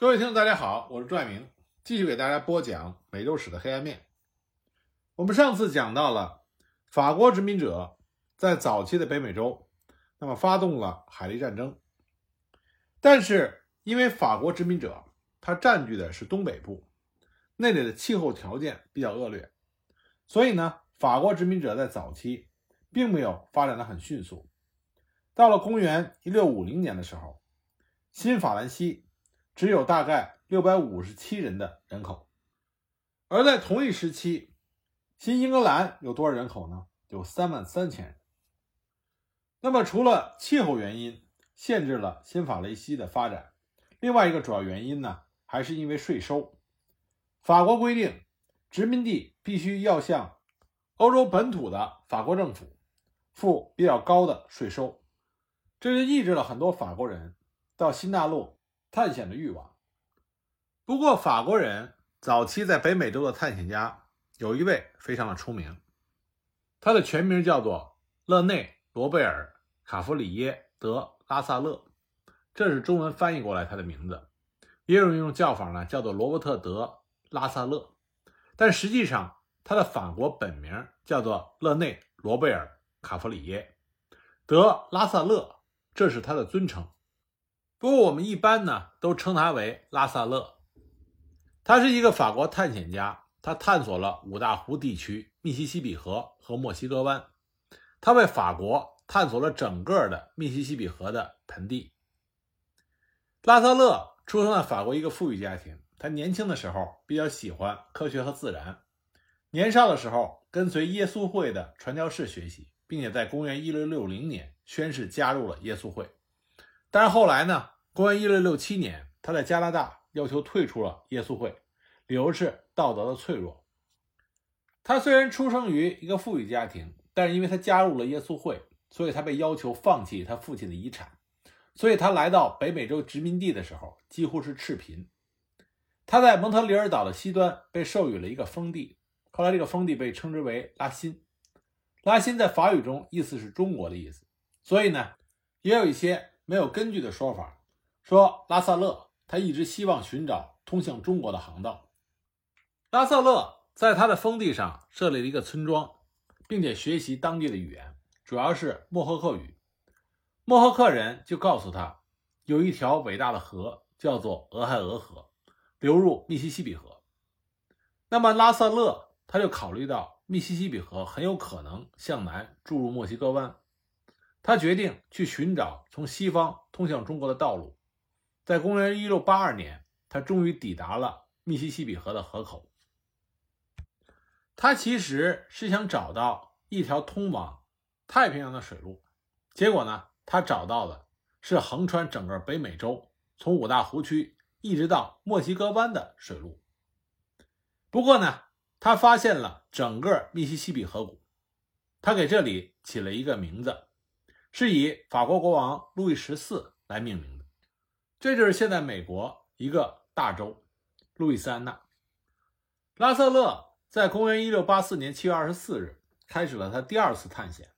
各位听众，大家好，我是朱爱明，继续给大家播讲美洲史的黑暗面。我们上次讲到了法国殖民者在早期的北美洲，那么发动了海力战争，但是因为法国殖民者他占据的是东北部，那里的气候条件比较恶劣，所以呢，法国殖民者在早期并没有发展的很迅速。到了公元一六五零年的时候，新法兰西。只有大概六百五十七人的人口，而在同一时期，新英格兰有多少人口呢？有三万三千人。那么，除了气候原因限制了新法雷西的发展，另外一个主要原因呢，还是因为税收。法国规定，殖民地必须要向欧洲本土的法国政府付比较高的税收，这就抑制了很多法国人到新大陆。探险的欲望。不过，法国人早期在北美洲的探险家有一位非常的出名，他的全名叫做勒内·罗贝尔·卡弗里耶·德拉萨勒，这是中文翻译过来他的名字。也有人用叫法呢，叫做罗伯特·德拉萨勒，但实际上他的法国本名叫做勒内·罗贝尔·卡弗里耶·德拉萨勒，这是他的尊称。不过，我们一般呢都称他为拉萨勒。他是一个法国探险家，他探索了五大湖地区、密西西比河和墨西哥湾。他为法国探索了整个的密西西比河的盆地。拉萨勒出生在法国一个富裕家庭，他年轻的时候比较喜欢科学和自然。年少的时候跟随耶稣会的传教士学习，并且在公元一六六零年宣誓加入了耶稣会。但是后来呢？公元一六六七年，他在加拿大要求退出了耶稣会，理由是道德的脆弱。他虽然出生于一个富裕家庭，但是因为他加入了耶稣会，所以他被要求放弃他父亲的遗产。所以他来到北美洲殖民地的时候，几乎是赤贫。他在蒙特利尔岛的西端被授予了一个封地，后来这个封地被称之为拉辛。拉辛在法语中意思是中国的意思，所以呢，也有一些。没有根据的说法，说拉萨勒他一直希望寻找通向中国的航道。拉萨勒在他的封地上设立了一个村庄，并且学习当地的语言，主要是莫赫克语。莫赫克人就告诉他，有一条伟大的河叫做俄亥俄河，流入密西西比河。那么拉萨勒他就考虑到密西西比河很有可能向南注入墨西哥湾。他决定去寻找从西方通向中国的道路。在公元一六八二年，他终于抵达了密西西比河的河口。他其实是想找到一条通往太平洋的水路，结果呢，他找到的是横穿整个北美洲，从五大湖区一直到墨西哥湾的水路。不过呢，他发现了整个密西西比河谷，他给这里起了一个名字。是以法国国王路易十四来命名的，这就是现在美国一个大州——路易斯安那。拉瑟勒在公元一六八四年七月二十四日开始了他第二次探险，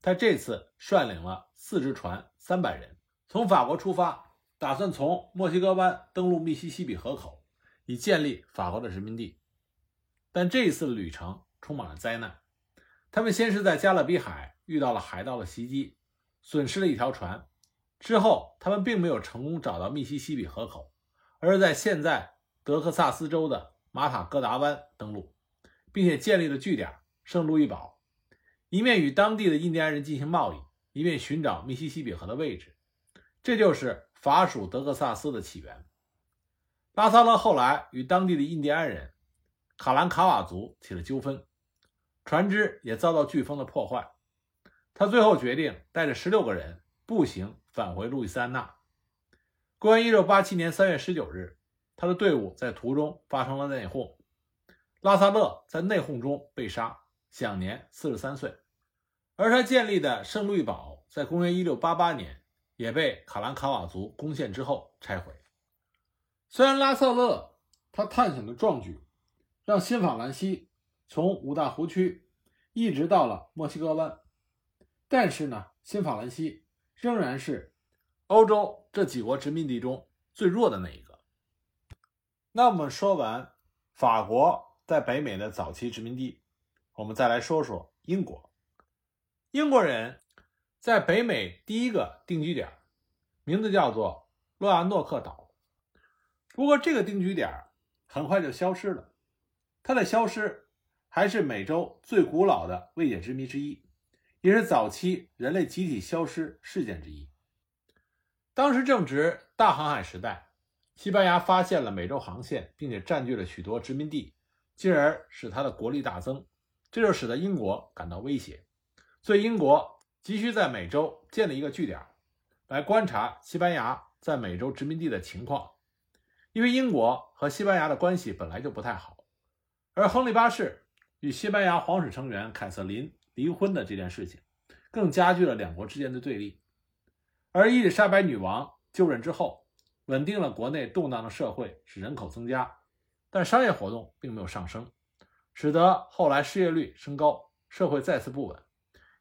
他这次率领了四只船，三百人，从法国出发，打算从墨西哥湾登陆密西西比河口，以建立法国的殖民地。但这一次的旅程充满了灾难，他们先是在加勒比海遇到了海盗的袭击。损失了一条船，之后他们并没有成功找到密西西比河口，而是在现在德克萨斯州的马塔戈达湾登陆，并且建立了据点圣路易堡，一面与当地的印第安人进行贸易，一面寻找密西西比河的位置。这就是法属德克萨斯的起源。拉萨勒后来与当地的印第安人卡兰卡瓦族起了纠纷，船只也遭到飓风的破坏。他最后决定带着十六个人步行返回路易斯安那。公元一六八七年三月十九日，他的队伍在途中发生了内讧，拉萨勒在内讧中被杀，享年四十三岁。而他建立的圣路易堡在公元一六八八年也被卡兰卡瓦族攻陷之后拆毁。虽然拉萨勒他探险的壮举，让新法兰西从五大湖区一直到了墨西哥湾。但是呢，新法兰西仍然是欧洲这几国殖民地中最弱的那一个。那我们说完法国在北美的早期殖民地，我们再来说说英国。英国人在北美第一个定居点，名字叫做洛亚诺克岛。不过，这个定居点很快就消失了。它的消失还是美洲最古老的未解之谜之一，也是早期人类集体消失事件之一。当时正值大航海时代。西班牙发现了美洲航线，并且占据了许多殖民地，进而使他的国力大增，这就使得英国感到威胁，所以英国急需在美洲建立一个据点，来观察西班牙在美洲殖民地的情况。因为英国和西班牙的关系本来就不太好，而亨利八世与西班牙皇室成员凯瑟琳离婚的这件事情，更加剧了两国之间的对立。而伊丽莎白女王就任之后。稳定了国内动荡的社会，使人口增加，但商业活动并没有上升，使得后来失业率升高，社会再次不稳。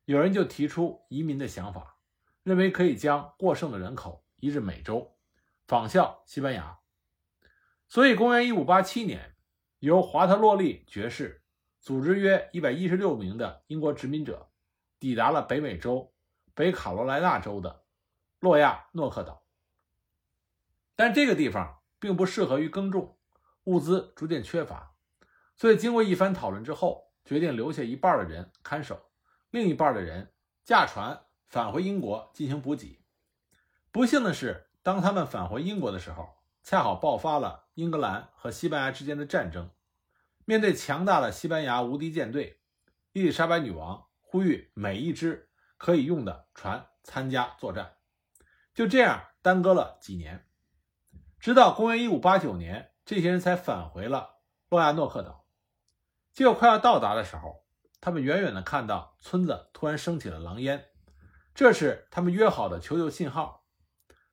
有人就提出移民的想法，认为可以将过剩的人口移至美洲，仿效西班牙。所以，公元一五八七年，由华特洛利爵士组织约一百一十六名的英国殖民者，抵达了北美洲北卡罗来纳州的洛亚诺克岛。但这个地方并不适合于耕种，物资逐渐缺乏，所以经过一番讨论之后，决定留下一半的人看守，另一半的人驾船返回英国进行补给。不幸的是，当他们返回英国的时候，恰好爆发了英格兰和西班牙之间的战争。面对强大的西班牙无敌舰队，伊丽莎白女王呼吁每一支可以用的船参加作战。就这样耽搁了几年。直到公元一五八九年，这些人才返回了洛亚诺克岛。结果快要到达的时候，他们远远地看到村子突然升起了狼烟，这是他们约好的求救信号。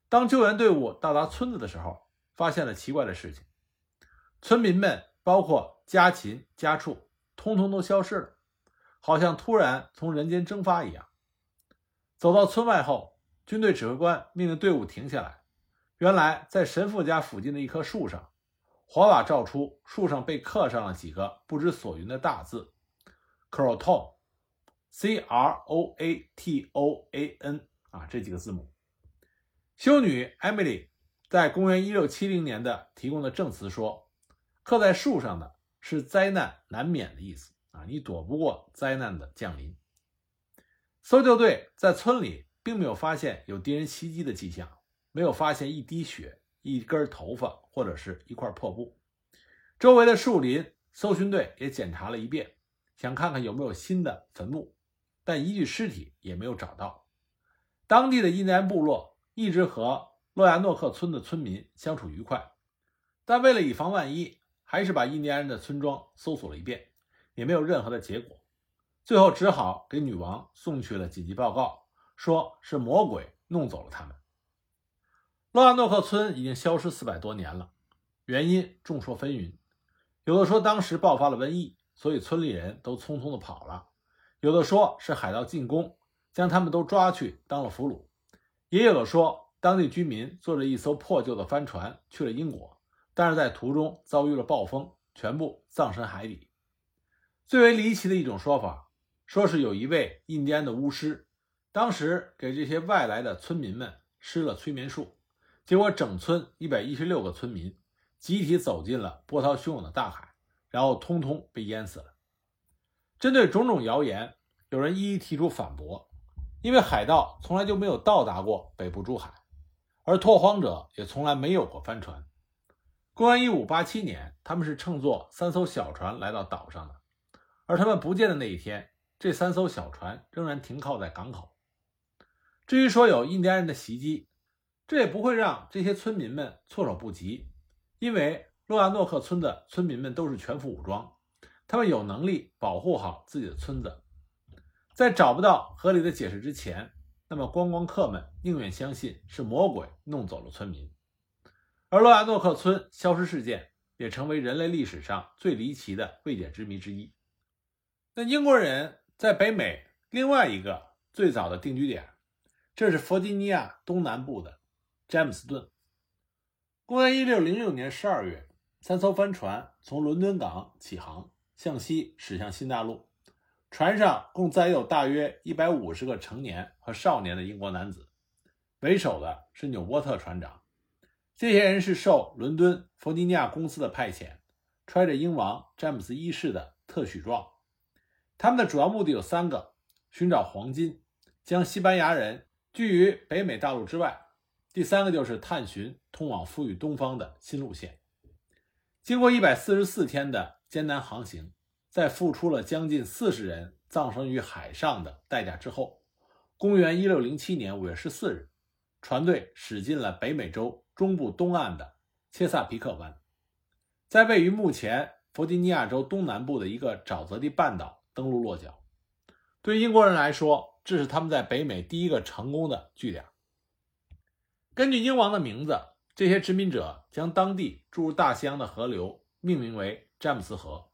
当救援队伍到达村子的时候，发现了奇怪的事情：村民们，包括家禽家畜，通通都消失了，好像突然从人间蒸发一样。走到村外后，军队指挥官命令队伍停下来。原来，在神父家附近的一棵树上，火把照出，树上被刻上了几个不知所云的大字：“Croton”，C R O A T O A N 啊，这几个字母。修女 Emily 在公元一六七零年的提供的证词说，刻在树上的是灾难难免的意思啊，你躲不过灾难的降临。搜救队在村里并没有发现有敌人袭击的迹象。没有发现一滴血、一根头发或者是一块破布。周围的树林，搜寻队也检查了一遍，想看看有没有新的坟墓，但一具尸体也没有找到。当地的印第安部落一直和洛亚诺克村的村民相处愉快，但为了以防万一，还是把印第安人的村庄搜索了一遍，也没有任何的结果。最后只好给女王送去了紧急报告，说是魔鬼弄走了他们。洛亚诺克村已经消失四百多年了，原因众说纷纭。有的说当时爆发了瘟疫，所以村里人都匆匆的跑了；有的说是海盗进攻，将他们都抓去当了俘虏；也有的说当地居民坐着一艘破旧的帆船去了英国，但是在途中遭遇了暴风，全部葬身海底。最为离奇的一种说法，说是有一位印第安的巫师，当时给这些外来的村民们施了催眠术。结果，整村一百一十六个村民集体走进了波涛汹涌的大海，然后通通被淹死了。针对种种谣言，有人一一提出反驳，因为海盗从来就没有到达过北部珠海，而拓荒者也从来没有过帆船。公元一五八七年，他们是乘坐三艘小船来到岛上的，而他们不见的那一天，这三艘小船仍然停靠在港口。至于说有印第安人的袭击，这也不会让这些村民们措手不及，因为洛亚诺克村的村民们都是全副武装，他们有能力保护好自己的村子。在找不到合理的解释之前，那么观光客们宁愿相信是魔鬼弄走了村民。而洛亚诺克村消失事件也成为人类历史上最离奇的未解之谜之一。那英国人在北美另外一个最早的定居点，这是弗吉尼亚东南部的。詹姆斯顿，公元一六零六年十二月，三艘帆船从伦敦港起航，向西驶向新大陆。船上共载有大约一百五十个成年和少年的英国男子，为首的是纽波特船长。这些人是受伦敦弗吉尼亚公司的派遣，揣着英王詹姆斯一世的特许状。他们的主要目的有三个：寻找黄金，将西班牙人拒于北美大陆之外；第三个就是探寻通往富裕东方的新路线。经过一百四十四天的艰难航行。在付出了将近四十人葬身于海上的代价之后，公元一六零七年五月十四日，船队驶进了北美洲中部东岸的切萨皮克湾，在位于目前弗吉尼亚州东南部的一个沼泽地半岛登陆落脚。对英国人来说，这是他们在北美第一个成功的据点。根据英王的名字，这些殖民者将当地注入大西洋的河流命名为詹姆斯河。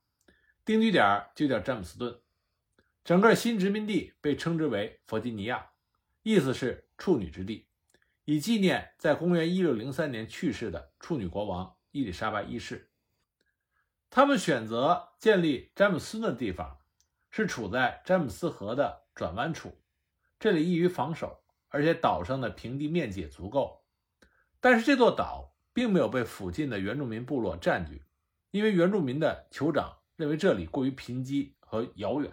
定居点就叫詹姆斯顿，整个新殖民地被称之为弗吉尼亚，意思是处女之地，以纪念在公元1603年去世的处女国王伊丽莎白一世。他们选择建立詹姆斯的地方是处在詹姆斯河的转弯处，这里易于防守，而且岛上的平地面积也足够。但是这座岛并没有被附近的原住民部落占据，因为原住民的酋长。认为这里过于贫瘠和遥远，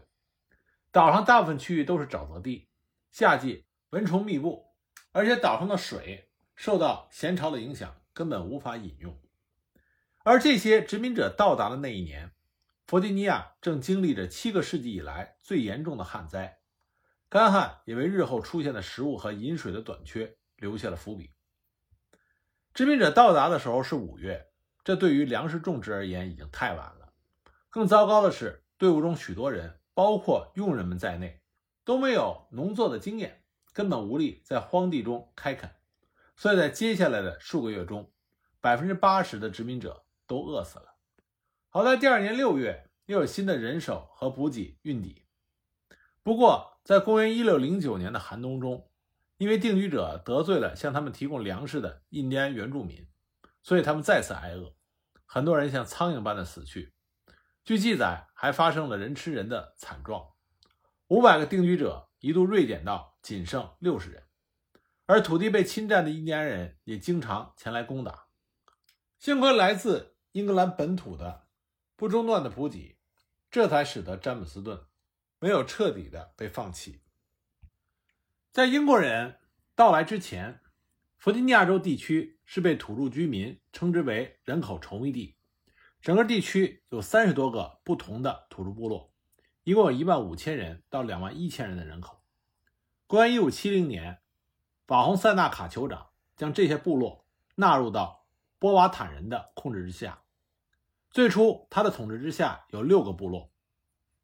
岛上大部分区域都是沼泽地，夏季蚊虫密布，而且岛上的水受到咸潮的影响，根本无法饮用。而这些殖民者到达的那一年，弗吉尼亚正经历着七个世纪以来最严重的旱灾，干旱也为日后出现的食物和饮水的短缺留下了伏笔。殖民者到达的时候是五月，这对于粮食种植而言已经太晚了。更糟糕的是，队伍中许多人，包括佣人们在内，都没有农作的经验，根本无力在荒地中开垦。所以在接下来的数个月中，百分之八十的殖民者都饿死了。好在第二年六月，又有新的人手和补给运抵。不过，在公元一六零九年的寒冬中，因为定居者得罪了向他们提供粮食的印第安原住民，所以他们再次挨饿，很多人像苍蝇般的死去。据记载，还发生了人吃人的惨状，五百个定居者一度锐减到仅剩六十人，而土地被侵占的印第安人也经常前来攻打。幸亏来自英格兰本土的不中断的补给，这才使得詹姆斯顿没有彻底的被放弃。在英国人到来之前，弗吉尼亚州地区是被土著居民称之为人口稠密地。整个地区有三十多个不同的土著部落，一共有一万五千人到两万一千人的人口。公元一五七零年，法洪塞纳卡酋长将这些部落纳入到波瓦坦人的控制之下。最初，他的统治之下有六个部落。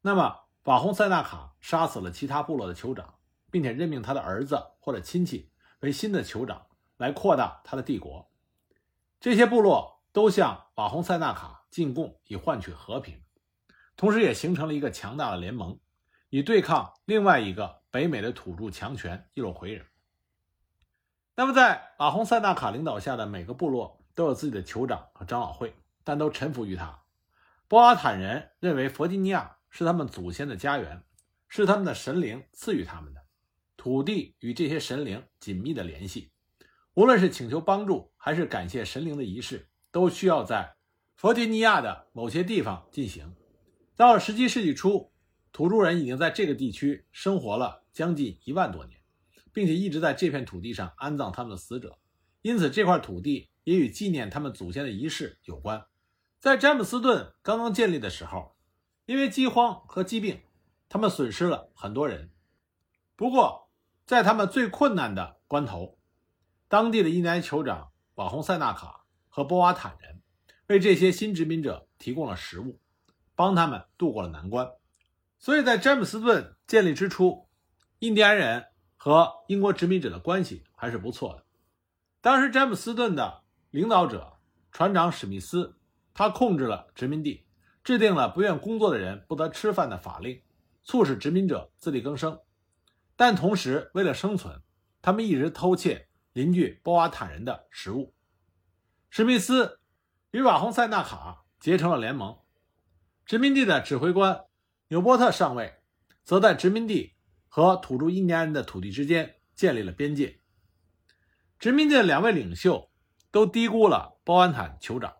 那么，法洪塞纳卡杀死了其他部落的酋长，并且任命他的儿子或者亲戚为新的酋长，来扩大他的帝国。这些部落都向法洪塞纳卡。进贡以换取和平，同时也形成了一个强大的联盟，以对抗另外一个北美的土著强权伊洛魁人。那么，在瓦洪塞纳卡领导下的每个部落都有自己的酋长和长老会，但都臣服于他。波阿坦人认为弗吉尼亚是他们祖先的家园，是他们的神灵赐予他们的土地，与这些神灵紧密的联系。无论是请求帮助还是感谢神灵的仪式，都需要在。弗吉尼亚的某些地方进行。到了17世纪初，土著人已经在这个地区生活了将近一万多年，并且一直在这片土地上安葬他们的死者，因此这块土地也与纪念他们祖先的仪式有关。在詹姆斯顿刚刚建立的时候，因为饥荒和疾病，他们损失了很多人。不过，在他们最困难的关头，当地的印第安酋长瓦洪塞纳卡和波瓦坦人。为这些新殖民者提供了食物，帮他们渡过了难关。所以在詹姆斯顿建立之初，印第安人和英国殖民者的关系还是不错的。当时詹姆斯顿的领导者船长史密斯，他控制了殖民地，制定了不愿工作的人不得吃饭的法令，促使殖民者自力更生。但同时，为了生存，他们一直偷窃邻居波瓦坦人的食物。史密斯。与瓦洪塞纳卡结成了联盟。殖民地的指挥官纽波特上尉则在殖民地和土著印第安人的土地之间建立了边界。殖民地的两位领袖都低估了包安坦酋长，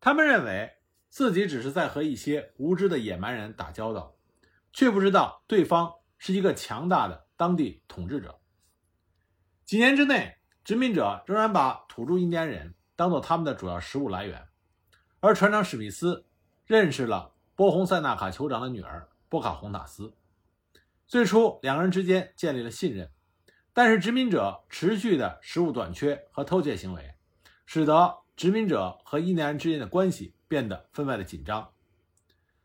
他们认为自己只是在和一些无知的野蛮人打交道，却不知道对方是一个强大的当地统治者。几年之内，殖民者仍然把土著印第安人当做他们的主要食物来源，而船长史密斯认识了波洪塞纳卡酋长的女儿波卡洪塔斯。最初，两个人之间建立了信任。但是殖民者持续的食物短缺和偷窃行为，使得殖民者和印第安人之间的关系变得分外的紧张。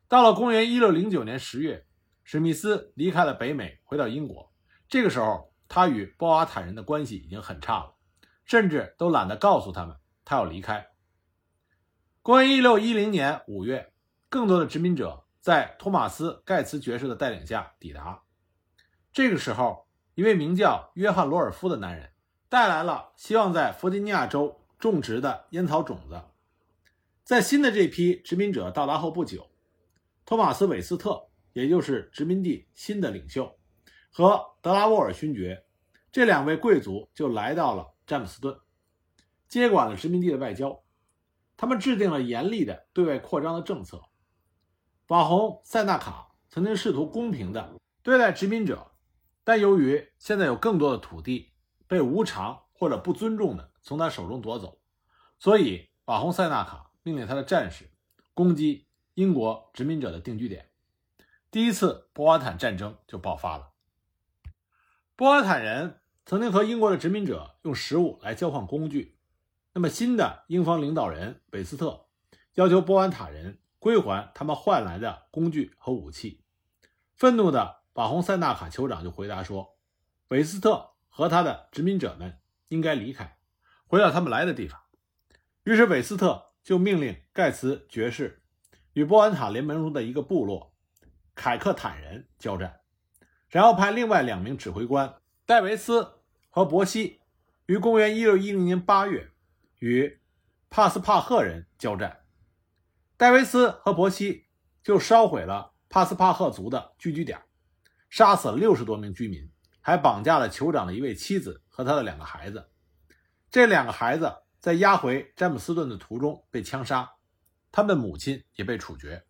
到了公元一六零九年十月，史密斯离开了北美，回到英国。这个时候，他与波瓦坦人的关系已经很差了，甚至都懒得告诉他们他要离开。公元一六一零年五月，更多的殖民者在托马斯·盖茨爵士的带领下抵达。这个时候。一位名叫约翰·罗尔夫的男人带来了希望在弗吉尼亚州种植的烟草种子。在新的这批殖民者到达后不久，托马斯·韦斯特，也就是殖民地新的领袖，和德拉沃尔勋爵这两位贵族就来到了詹姆斯顿，接管了殖民地的外交。他们制定了严厉的对外扩张的政策。瓦洪塞纳卡曾经试图公平地对待殖民者。但由于现在有更多的土地被无偿或者不尊重的从他手中夺走，所以瓦洪塞纳卡命令他的战士攻击英国殖民者的定居点。第一次波瓦坦战争就爆发了。波瓦坦人曾经和英国的殖民者用食物来交换工具，那么新的英方领导人韦斯特要求波瓦坦人归还他们换来的工具和武器，愤怒的。瓦洪塞纳卡酋长就回答说：“韦斯特和他的殖民者们应该离开，回到他们来的地方。”于是韦斯特就命令盖茨爵士与波安塔联盟中的一个部落凯克坦人交战，然后派另外两名指挥官戴维斯和伯西于公元1610年8月与帕斯帕赫人交战。戴维斯和伯西就烧毁了帕斯帕赫族的聚居点。杀死了六十多名居民，还绑架了酋长的一位妻子和他的两个孩子。这两个孩子在押回詹姆斯顿的途中被枪杀，他们母亲也被处决。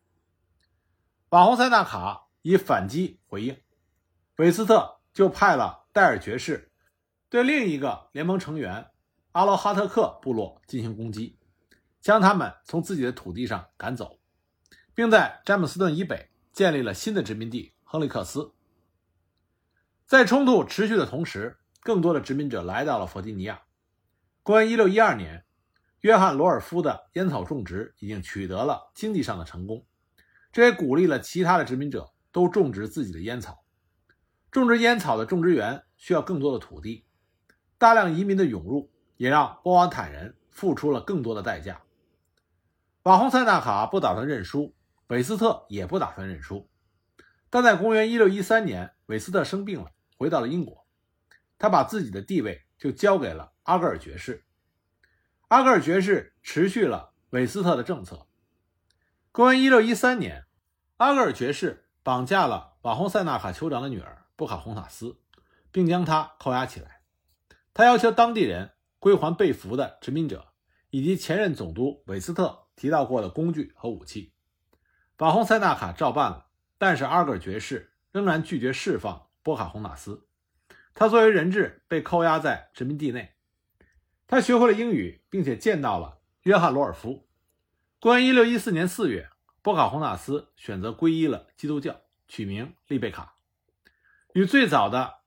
瓦洪塞纳卡以反击回应，韦斯特就派了戴尔爵士对另一个联盟成员阿罗哈特克部落进行攻击，将他们从自己的土地上赶走，并在詹姆斯顿以北建立了新的殖民地亨利克斯。在冲突持续的同时，更多的殖民者来到了弗吉尼亚。公元1612年，约翰·罗尔夫的烟草种植已经取得了经济上的成功，这也鼓励了其他的殖民者都种植自己的烟草。种植烟草的种植园需要更多的土地，大量移民的涌入也让波瓦坦人付出了更多的代价。瓦洪塞纳卡不打算认输，韦斯特也不打算认输，但在公元1613年，韦斯特生病了。回到了英国，他把自己的地位就交给了阿格尔爵士。阿格尔爵士持续了韦斯特的政策。公元一六一三年，阿格尔爵士绑架了瓦洪塞纳卡酋长的女儿布卡洪塔斯，并将她扣押起来。他要求当地人归还被俘的殖民者以及前任总督韦斯特提到过的工具和武器。把红塞纳卡照办了，但是阿格尔爵士仍然拒绝释放。波卡洪纳斯，他作为人质被扣押在殖民地内。他学会了英语，并且见到了约翰·罗尔夫。公元1614年4月，波卡洪纳斯选择皈依了基督教，取名丽贝卡，与最早的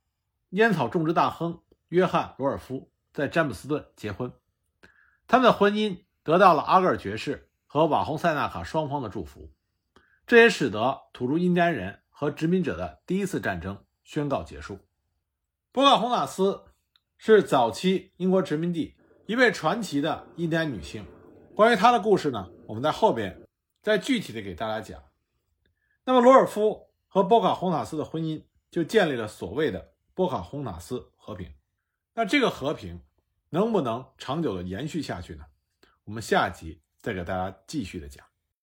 烟草种植大亨约翰·罗尔夫在詹姆斯顿结婚。他们的婚姻得到了阿格尔爵士和瓦洪塞纳卡双方的祝福，这也使得土著印第安人和殖民者的第一次战争。宣告结束。波卡洪纳斯是早期英国殖民地一位传奇的印第安女性。关于她的故事呢，我们在后边再具体的给大家讲。那么罗尔夫和波卡洪纳斯的婚姻就建立了所谓的波卡洪纳斯和平。那这个和平能不能长久的延续下去呢？我们下集再。给大家继续的讲。